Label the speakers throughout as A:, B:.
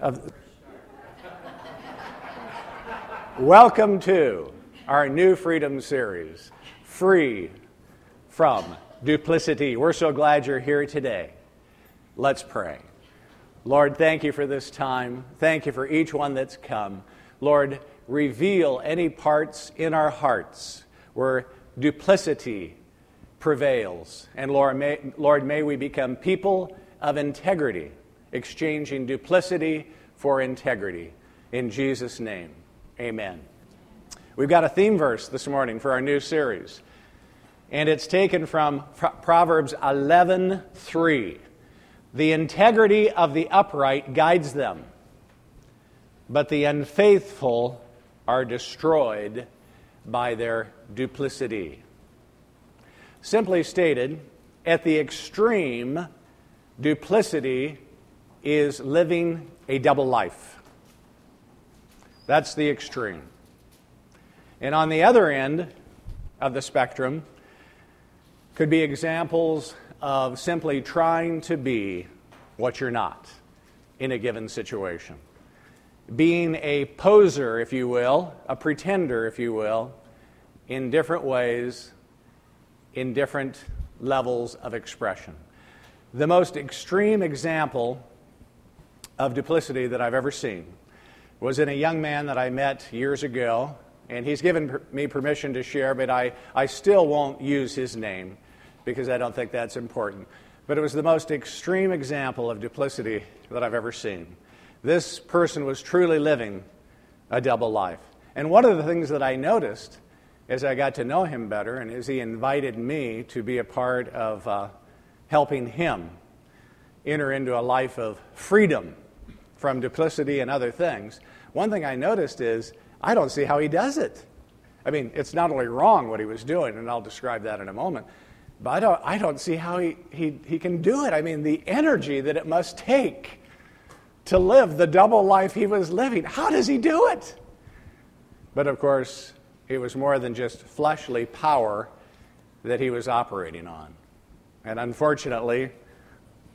A: of. Welcome to our new Freedom series, Free from Duplicity. We're so glad you're here today. Let's pray. Lord, thank you for this time. Thank you for each one that's come. Lord, reveal any parts in our hearts where duplicity prevails. And Lord may, Lord, may we become people of integrity, exchanging duplicity for integrity. In Jesus' name, amen. We've got a theme verse this morning for our new series, and it's taken from Proverbs 11:3. The integrity of the upright guides them, but the unfaithful are destroyed by their duplicity. Simply stated, at the extreme, duplicity is living a double life. That's the extreme. And on the other end of the spectrum could be examples of simply trying to be what you're not in a given situation. Being a poser, if you will, a pretender, if you will, in different ways in different levels of expression. The most extreme example of duplicity that I've ever seen was in a young man that I met years ago, and he's given per- me permission to share, but I, I still won't use his name because I don't think that's important. But it was the most extreme example of duplicity that I've ever seen. This person was truly living a double life. And one of the things that I noticed as I got to know him better and as he invited me to be a part of uh, helping him enter into a life of freedom from duplicity and other things, one thing I noticed is I don't see how he does it. I mean, it's not only wrong what he was doing, and I'll describe that in a moment, but I don't, I don't see how he, he, he can do it. I mean, the energy that it must take to live the double life he was living. How does he do it? But of course, it was more than just fleshly power that he was operating on. And unfortunately,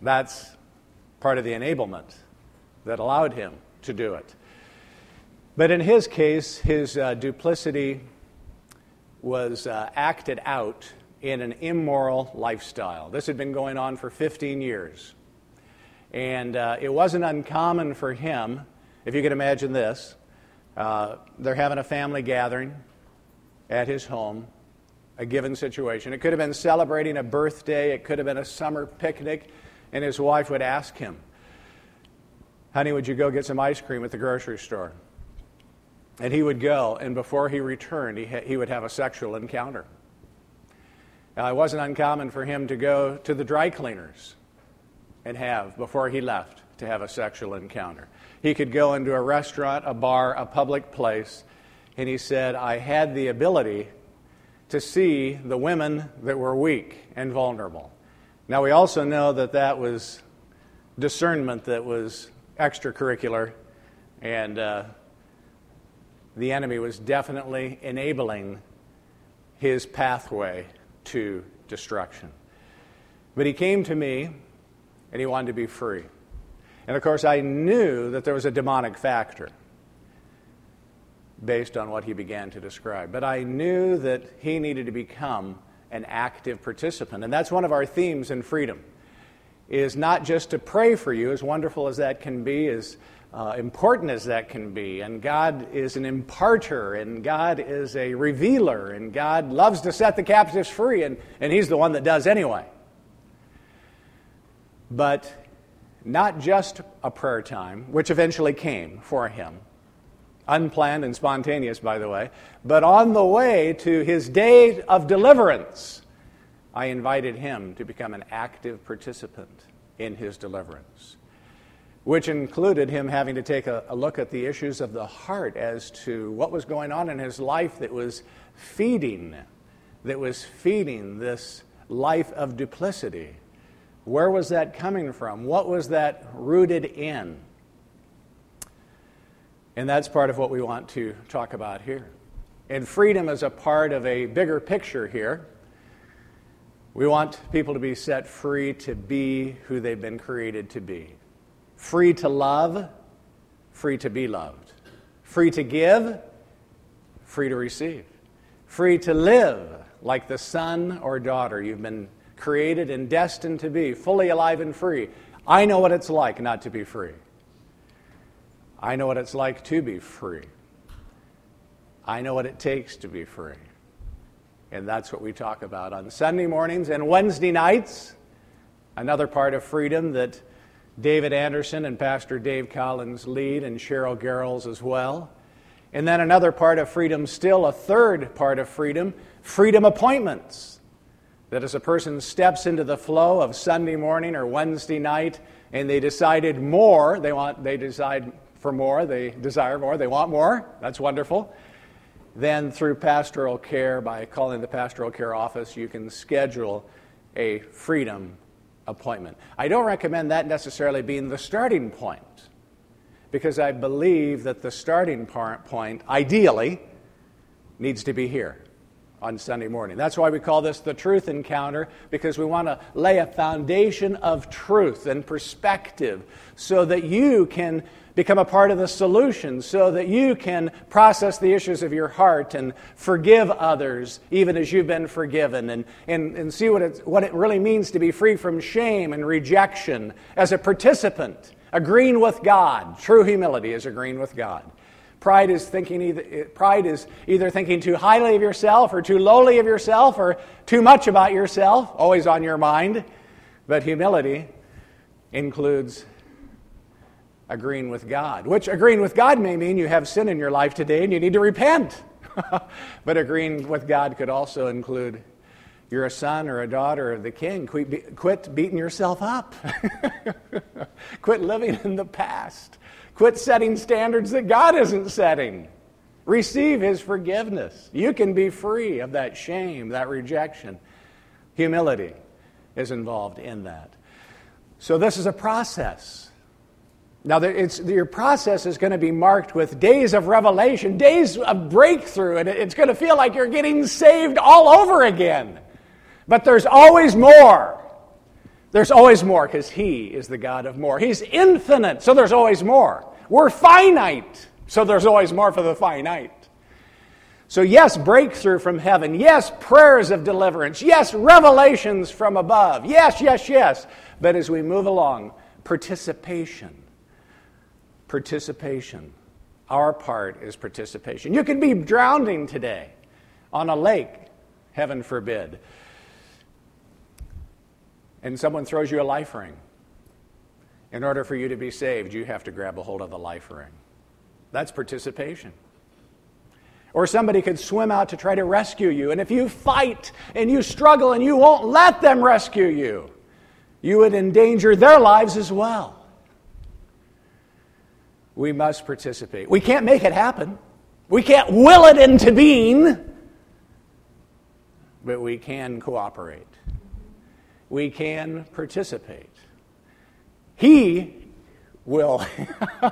A: that's part of the enablement that allowed him to do it. But in his case, his uh, duplicity was uh, acted out in an immoral lifestyle. This had been going on for 15 years. And uh, it wasn't uncommon for him, if you can imagine this, uh, they're having a family gathering at his home, a given situation. It could have been celebrating a birthday, it could have been a summer picnic, and his wife would ask him, Honey, would you go get some ice cream at the grocery store? And he would go, and before he returned, he, ha- he would have a sexual encounter. Now, it wasn't uncommon for him to go to the dry cleaners and have, before he left, to have a sexual encounter. He could go into a restaurant, a bar, a public place, and he said, I had the ability to see the women that were weak and vulnerable. Now, we also know that that was discernment that was extracurricular, and uh, the enemy was definitely enabling his pathway to destruction. But he came to me and he wanted to be free. And of course, I knew that there was a demonic factor based on what he began to describe. But I knew that he needed to become an active participant. And that's one of our themes in freedom is not just to pray for you, as wonderful as that can be, as uh, important as that can be. And God is an imparter, and God is a revealer, and God loves to set the captives free, and, and He's the one that does anyway. But not just a prayer time, which eventually came for him, unplanned and spontaneous, by the way. But on the way to his day of deliverance, I invited him to become an active participant in his deliverance, which included him having to take a, a, look at the issues of the heart as to what was going on in his life that was feeding, that was feeding this life of duplicity. Where was that coming from? What was that rooted in? And that's part of what we want to talk about here. And freedom is a part of a bigger picture here. We want people to be set free to be who they've been created to be, free to love free to be loved, free to give, free to receive, free to live like the son or daughter you've been created and destined to be, fully alive and free. I know what it's like not to be free. I know what it's like to be free. I know what it takes to be free. And that's what we talk about on Sunday mornings and Wednesday nights. Another part of freedom that David Anderson and Pastor Dave Collins lead, and Cheryl Garrels as well. And then another part of freedom, still a third part of freedom, freedom appointments. That as a person steps into the flow of Sunday morning or Wednesday night and they decided more, they want they decide for more, they desire more, they want more, that's wonderful. Then through pastoral care, by calling the pastoral care office, you can schedule a freedom appointment. I don't recommend that necessarily being the starting point because I believe that the starting point, ideally, needs to be here on Sunday morning. That's why we call this the truth encounter, because we want to lay a foundation of truth and perspective so that you can become a part of the solution, so that you can process the issues of your heart and forgive others, even as you've been forgiven, and, and, and see what it, what it really means to be free from shame and rejection as a participant, agreeing with God. True humility is agreeing with God. Pride is thinking either, pride is either thinking too highly of yourself or too lowly of yourself or too much about yourself, always on your mind. But humility includes agreeing with God, which agreeing with God may mean you have sin in your life today and you need to repent. but agreeing with God could also include you're a son or a daughter of the king. Quit, quit beating yourself up. quit living in the past. Quit setting standards that God isn't setting. Receive His forgiveness. You can be free of that shame, that rejection. Humility is involved in that. So, this is a process. Now, your process is going to be marked with days of revelation, days of breakthrough, and it's going to feel like you're getting saved all over again. But there's always more. There's always more because He is the God of more. He's infinite, so there's always more. We're finite, so there's always more for the finite. So, yes, breakthrough from heaven. Yes, prayers of deliverance. Yes, revelations from above. Yes, yes, yes. But as we move along, participation. Participation. Our part is participation. You could be drowning today on a lake, heaven forbid and someone throws you a life ring. In order for you to be saved, you have to grab a hold of the life ring. That's participation. Or somebody could swim out to try to rescue you, and if you fight and you struggle and you won't let them rescue you, you would endanger their lives as well. We must participate. We can't make it happen. We can't will it into being, but we can cooperate we can participate. He will,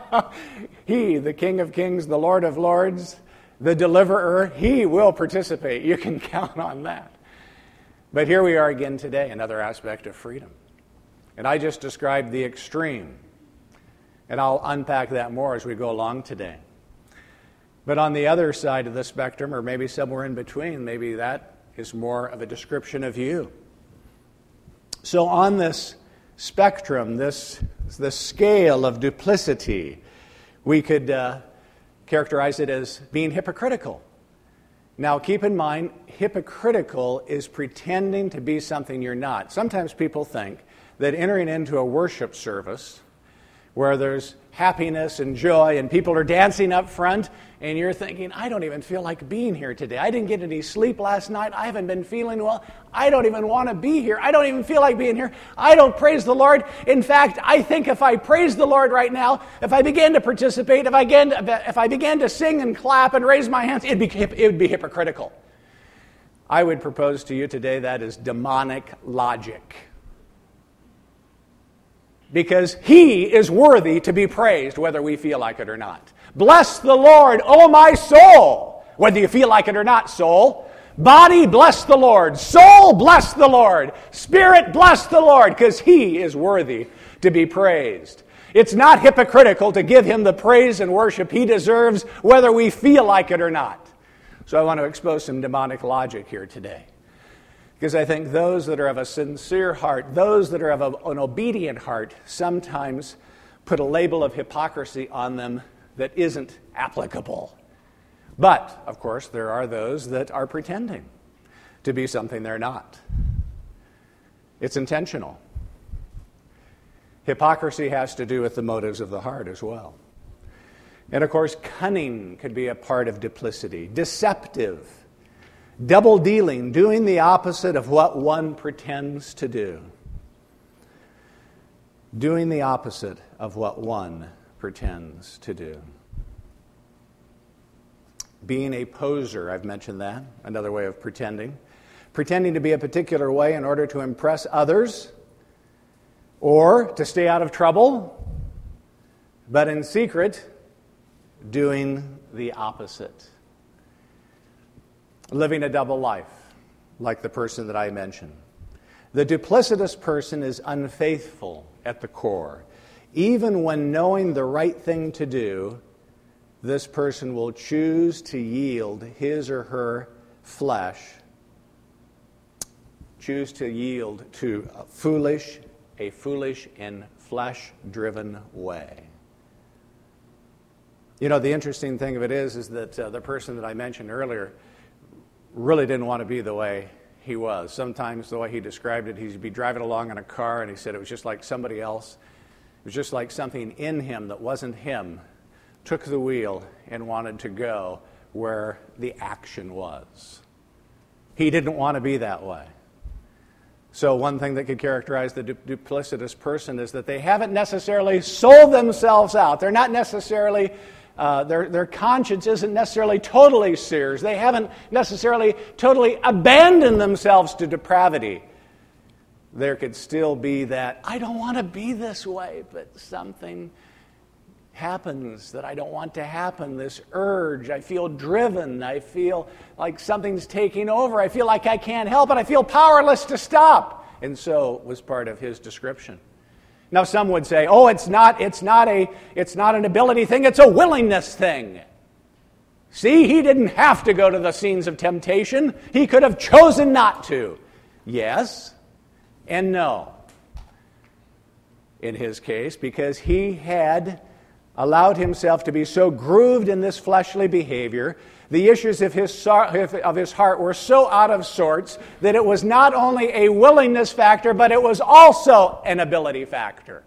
A: He, the King of Kings, the Lord of Lords, the Deliverer, He will participate. You can count on that. But here we are again today, another aspect of freedom. And I just described the extreme. And I'll unpack that more as we go along today. But on the other side of the spectrum, or maybe somewhere in between, maybe that is more of a description of you. So, on this spectrum, this, this scale of duplicity, we could uh, characterize it as being hypocritical. Now, keep in mind, hypocritical is pretending to be something you're not. Sometimes people think that entering into a worship service where there's happiness and joy and people are dancing up front and you're thinking, I don't even feel like being here today. I didn't get any sleep last night. I haven't been feeling well. I don't even want to be here. I don't even feel like being here. I don't praise the Lord. In fact, I think if I praise the Lord right now, if I began to participate, if I began to, if I began to sing and clap and raise my hands, it'd be, it would be hypocritical. I would propose to you today that is demonic logic because he is worthy to be praised, whether we feel like it or not. Bless the Lord, O my soul, whether you feel like it or not, soul. Body, bless the Lord. Soul, bless the Lord. Spirit, bless the Lord, because he is worthy to be praised. It's not hypocritical to give him the praise and worship he deserves, whether we feel like it or not. So I want to expose some demonic logic here today. Because I think those that are of a sincere heart, those that are of a, an obedient heart, sometimes put a label of hypocrisy on them that isn't applicable. But, of course, there are those that are pretending to be something they're not. It's intentional. Hypocrisy has to do with the motives of the heart as well. And of course, cunning could be a part of duplicity, deceptive double dealing, doing the opposite of what one pretends to do. Doing the opposite of what one pretends to do. Being a poser, I've mentioned that, another way of pretending. Pretending to be a particular way in order to impress others or to stay out of trouble, but in secret, doing the opposite living a double life, like the person that I mentioned. The duplicitous person is unfaithful at the core. Even when knowing the right thing to do, this person will choose to yield his or her flesh, choose to yield to a foolish, a foolish and flesh driven way. You know, the interesting thing of it is, is that uh, the person that I mentioned earlier, really didn't want to be the way he was. Sometimes, the way he described it, he'd be driving along in a car and he said it was just like somebody else. It was just like something in him that wasn't him took the wheel and wanted to go where the action was. He didn't want to be that way. So, one thing that could characterize the duplicitous person is that they haven't necessarily sold themselves out. They're not necessarily uh, their, their conscience isn't necessarily totally sears. They haven't necessarily totally abandoned themselves to depravity. There could still be that, I don't want to be this way, but something happens that I don't want to happen. This urge, I feel driven. I feel like something's taking over. I feel like I can't help it. I feel powerless to stop. And so was part of his description. Now, some would say, oh, it's not, it's, not a, it's not an ability thing, it's a willingness thing. See, he didn't have to go to the scenes of temptation, he could have chosen not to. Yes and no, in his case, because he had allowed himself to be so grooved in this fleshly behavior the issues of his, of his heart were so out of sorts that it was not only a willingness factor, but it was also an ability factor.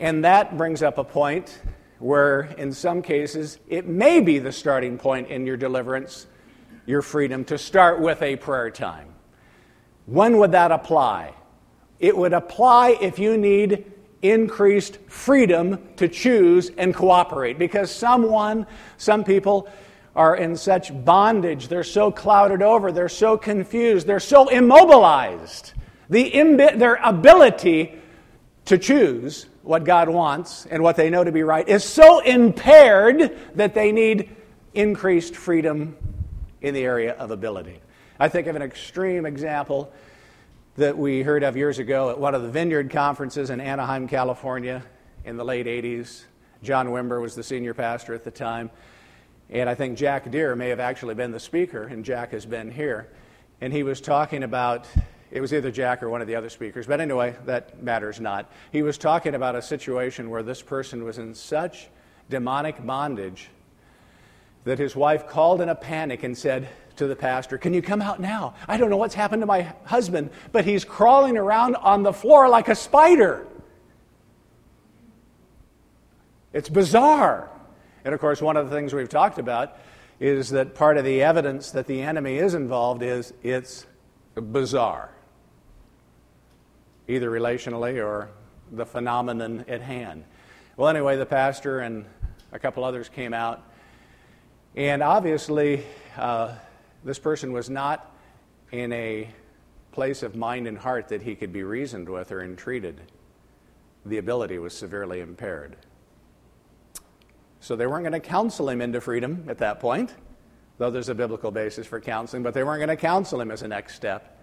A: And that brings up a point where, in some cases, it may be the starting point in your deliverance, your freedom, to start with a prayer time. When would that apply? It would apply if you need increased freedom to choose and cooperate because someone, some people, are in such bondage. They're so clouded over. They're so confused. They're so immobilized. The imbi- their ability to choose what God wants and what they know to be right is so impaired that they need increased freedom in the area of ability. I think of an extreme example that we heard of years ago at one of the Vineyard conferences in Anaheim, California in the late 80s. John Wimber was the senior pastor at the time. And I think Jack Deere may have actually been the speaker, and Jack has been here. And he was talking about, it was either Jack or one of the other speakers, but anyway, that matters not. He was talking about a situation where this person was in such demonic bondage that his wife called in a panic and said, to the pastor, Can you come out now? I don't know what's happened to my husband, but he's crawling around on the floor like a spider. It's bizarre. And of course, one of the things we've talked about is that part of the evidence that the enemy is involved is it's bizarre, either relationally or the phenomenon at hand. Well, anyway, the pastor and a couple others came out, and obviously, uh, this person was not in a place of mind and heart that he could be reasoned with or entreated. The ability was severely impaired. So they weren't going to counsel him into freedom at that point, though there's a biblical basis for counseling, but they weren't going to counsel him as a next step.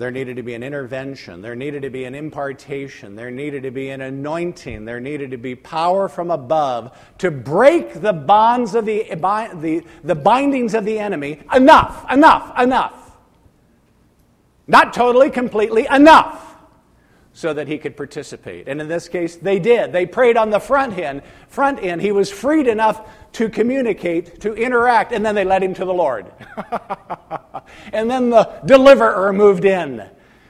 A: There needed to be an intervention. There needed to be an impartation. There needed to be an anointing. There needed to be power from above to break the bonds of the, the, the bindings of the enemy. Enough, enough, enough. Not totally, completely, enough so that he could participate. And in this case, they did. They prayed on the front end. Front end, he was freed enough to communicate, to interact, and then they led him to the Lord. and then the deliverer moved in,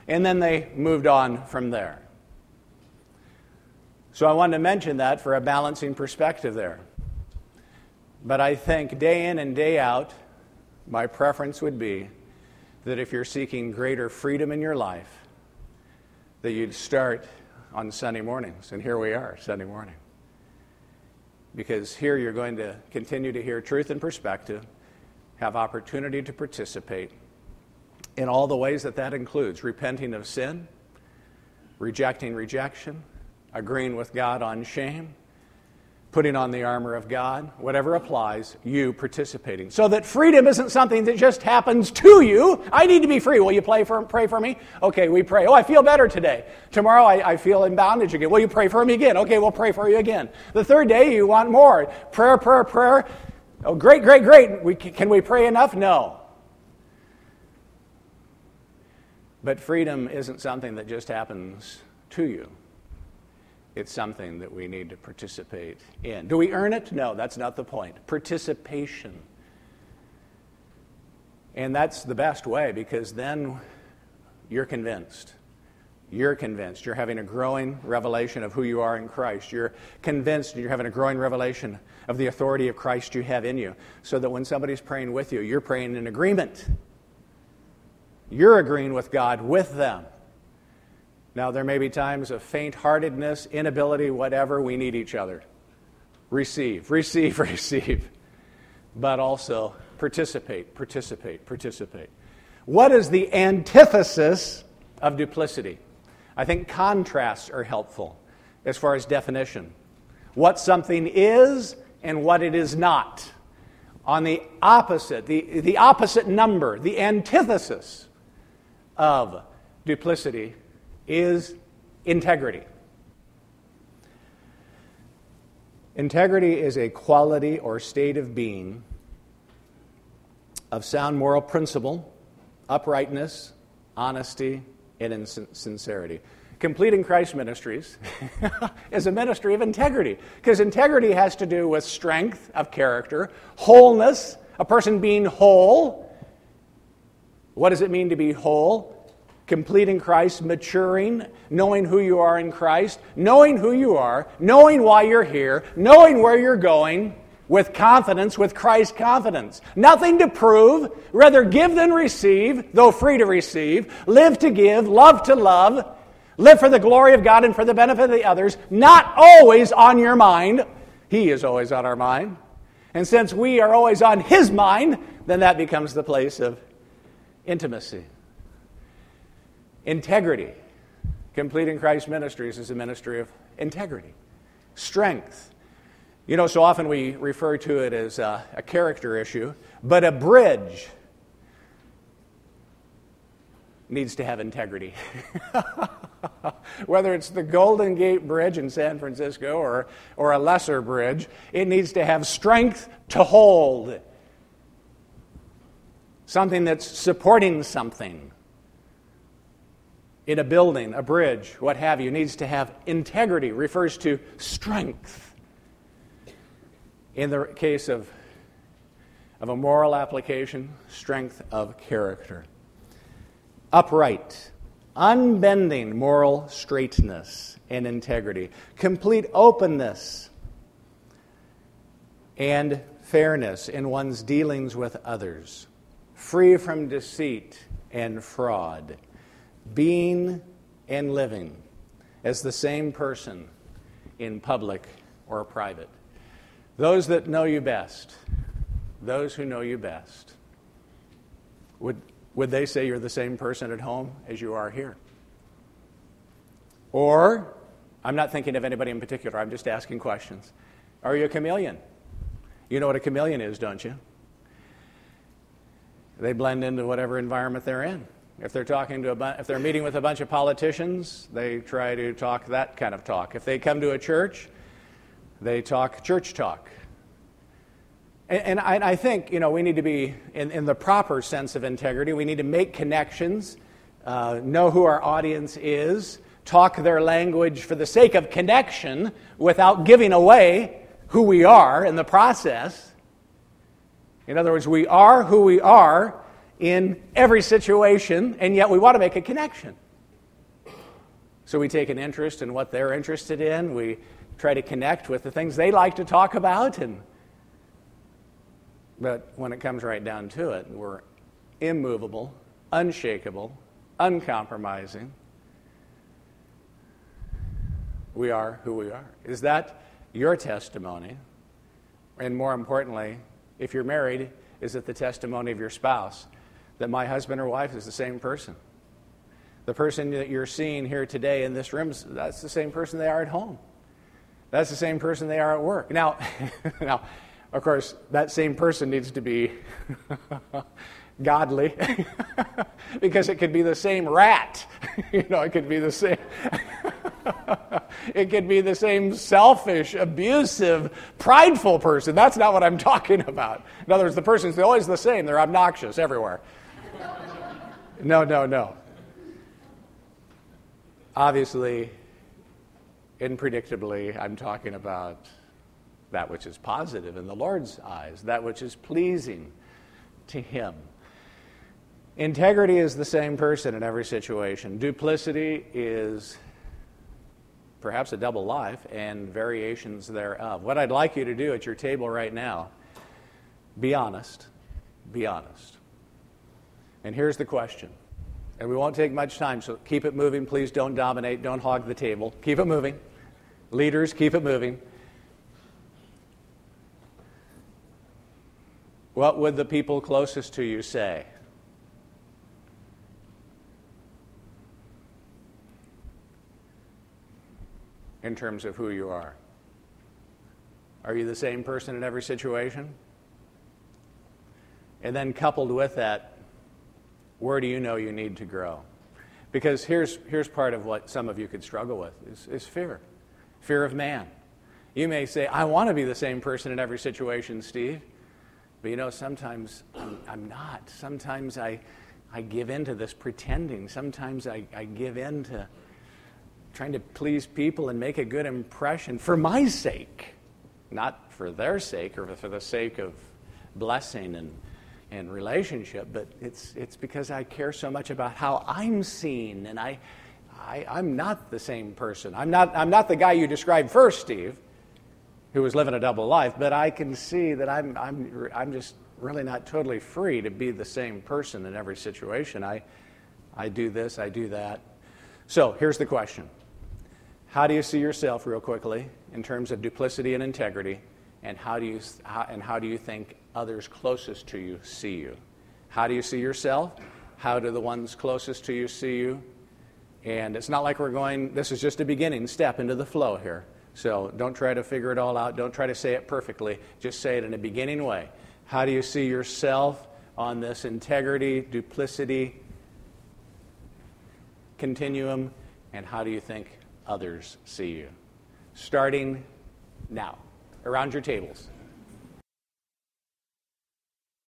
A: and then they moved on from there. So I wanted to mention that for a balancing perspective there. But I think day in and day out, my preference would be that if you're seeking greater freedom in your life, that you'd start on Sunday mornings. And here we are, Sunday morning. Because here you're going to continue to hear truth and perspective, have opportunity to participate in all the ways that that includes repenting of sin, rejecting rejection, agreeing with God on shame, putting on the armor of God, whatever applies, you participating. So that freedom isn't something that just happens to you. I need to be free. Will you pray for, pray for me? Okay, we pray. Oh, I feel better today. Tomorrow I, I feel in bondage again. Will you pray for me again? Okay, we'll pray for you again. The third day you want more. Prayer, prayer, prayer. Oh, great, great, great. We, can we pray enough? No. But freedom isn't something that just happens to you it's something that we need to participate in. Do we earn it? No, that's not the point. Participation. And that's the best way because then you're convinced. You're convinced. You're having a growing revelation of who you are in Christ. You're convinced you're having a growing revelation of the authority of Christ you have in you. So that when somebody's praying with you, you're praying in agreement. You're agreeing with God with them. Now, there may be times of faint heartedness, inability, whatever. We need each other. Receive, receive, receive. But also participate, participate, participate. What is the antithesis of duplicity? I think contrasts are helpful as far as definition. What something is and what it is not. On the opposite, the, the opposite number, the antithesis of duplicity is integrity. Integrity is a quality or state of being of sound moral principle, uprightness, honesty, and sincerity. Completing Christ Ministries is a ministry of integrity because integrity has to do with strength of character, wholeness, a person being whole. What does it mean to be whole? Completing Christ, maturing, knowing who you are in Christ, knowing who you are, knowing why you're here, knowing where you're going with confidence, with Christ's confidence. Nothing to prove, rather give than receive, though free to receive, live to give, love to love, live for the glory of God and for the benefit of the others, not always on your mind. He is always on our mind. And since we are always on His mind, then that becomes the place of intimacy. Integrity. Completing Christ Ministries is a ministry of integrity, strength. You know, so often we refer to it as a, a character issue, but a bridge needs to have integrity. Whether it's the Golden Gate Bridge in San Francisco or, or a lesser bridge, it needs to have strength to hold. Something that's supporting something in a building, a bridge, what have you, needs to have integrity, refers to strength. In the case of, of a moral application, strength of character. Upright, unbending moral straightness and integrity, complete openness and fairness in one's dealings with others, free from deceit and fraud being and living as the same person in public or private. Those that know you best, those who know you best, would, would they say you're the same person at home as you are here? Or, I'm not thinking of anybody in particular, I'm just asking questions. Are you a chameleon? You know what a chameleon is, don't you? They blend into whatever environment they're in. If they're talking to a bu- if they're meeting with a bunch of politicians, they try to talk that kind of talk. If they come to a church, they talk church talk. And, and I, I, think you know we need to be in, in, the proper sense of integrity. We need to make connections, uh, know who our audience is, talk their language for the sake of connection, without giving away who we are in the process. In other words, we are who we are in every situation, and yet we want to make a connection. So we take an interest in what they're interested in. We try to connect with the things they like to talk about. And, but when it comes right down to it, we're immovable, unshakable, uncompromising. We are who we are. Is that your testimony? And more importantly, if you're married, is it the testimony of your spouse? That my husband or wife is the same person. The person that you're seeing here today in this room, that's the same person they are at home. That's the same person they are at work. Now, now of course, that same person needs to be godly because it could be the same rat. you know, it could be the same. it could be the same selfish, abusive, prideful person. That's not what I'm talking about. In other words, the person's always the same. They're obnoxious everywhere. No, no, no. Obviously, unpredictably, I'm talking about that which is positive in the Lord's eyes, that which is pleasing to Him. Integrity is the same person in every situation. Duplicity is perhaps a double life and variations thereof. What I'd like you to do at your table right now, be honest. Be honest. And here's the question. And we won't take much time, so keep it moving. Please don't dominate. Don't hog the table. Keep it moving. Leaders, keep it moving. What would the people closest to you say? In terms of who you are. Are you the same person in every situation? And then, coupled with that, where do you know you need to grow? Because here's, here's part of what some of you could struggle with is, is fear fear of man. You may say, I want to be the same person in every situation, Steve. But you know, sometimes I'm, I'm not. Sometimes I, I give in to this pretending. Sometimes I, I give in to trying to please people and make a good impression for my sake, not for their sake or for the sake of blessing and and relationship, but it's, it's because I care so much about how I'm seen, and I, I, I'm not the same person. I'm not, I'm not the guy you described first, Steve, who was living a double life, but I can see that I'm, I'm, I'm just really not totally free to be the same person in every situation. I, I do this, I do that. So here's the question How do you see yourself, real quickly, in terms of duplicity and integrity? And how do you, how, and how do you think others closest to you see you. How do you see yourself? How do the ones closest to you see you? And it's not like we're going, this is just a beginning step into the flow here. So don't try to figure it all out. Don't try to say it perfectly. Just say it in a beginning way. How do you see yourself on this integrity, duplicity continuum? And how do you think others see you? Starting now, around your tables.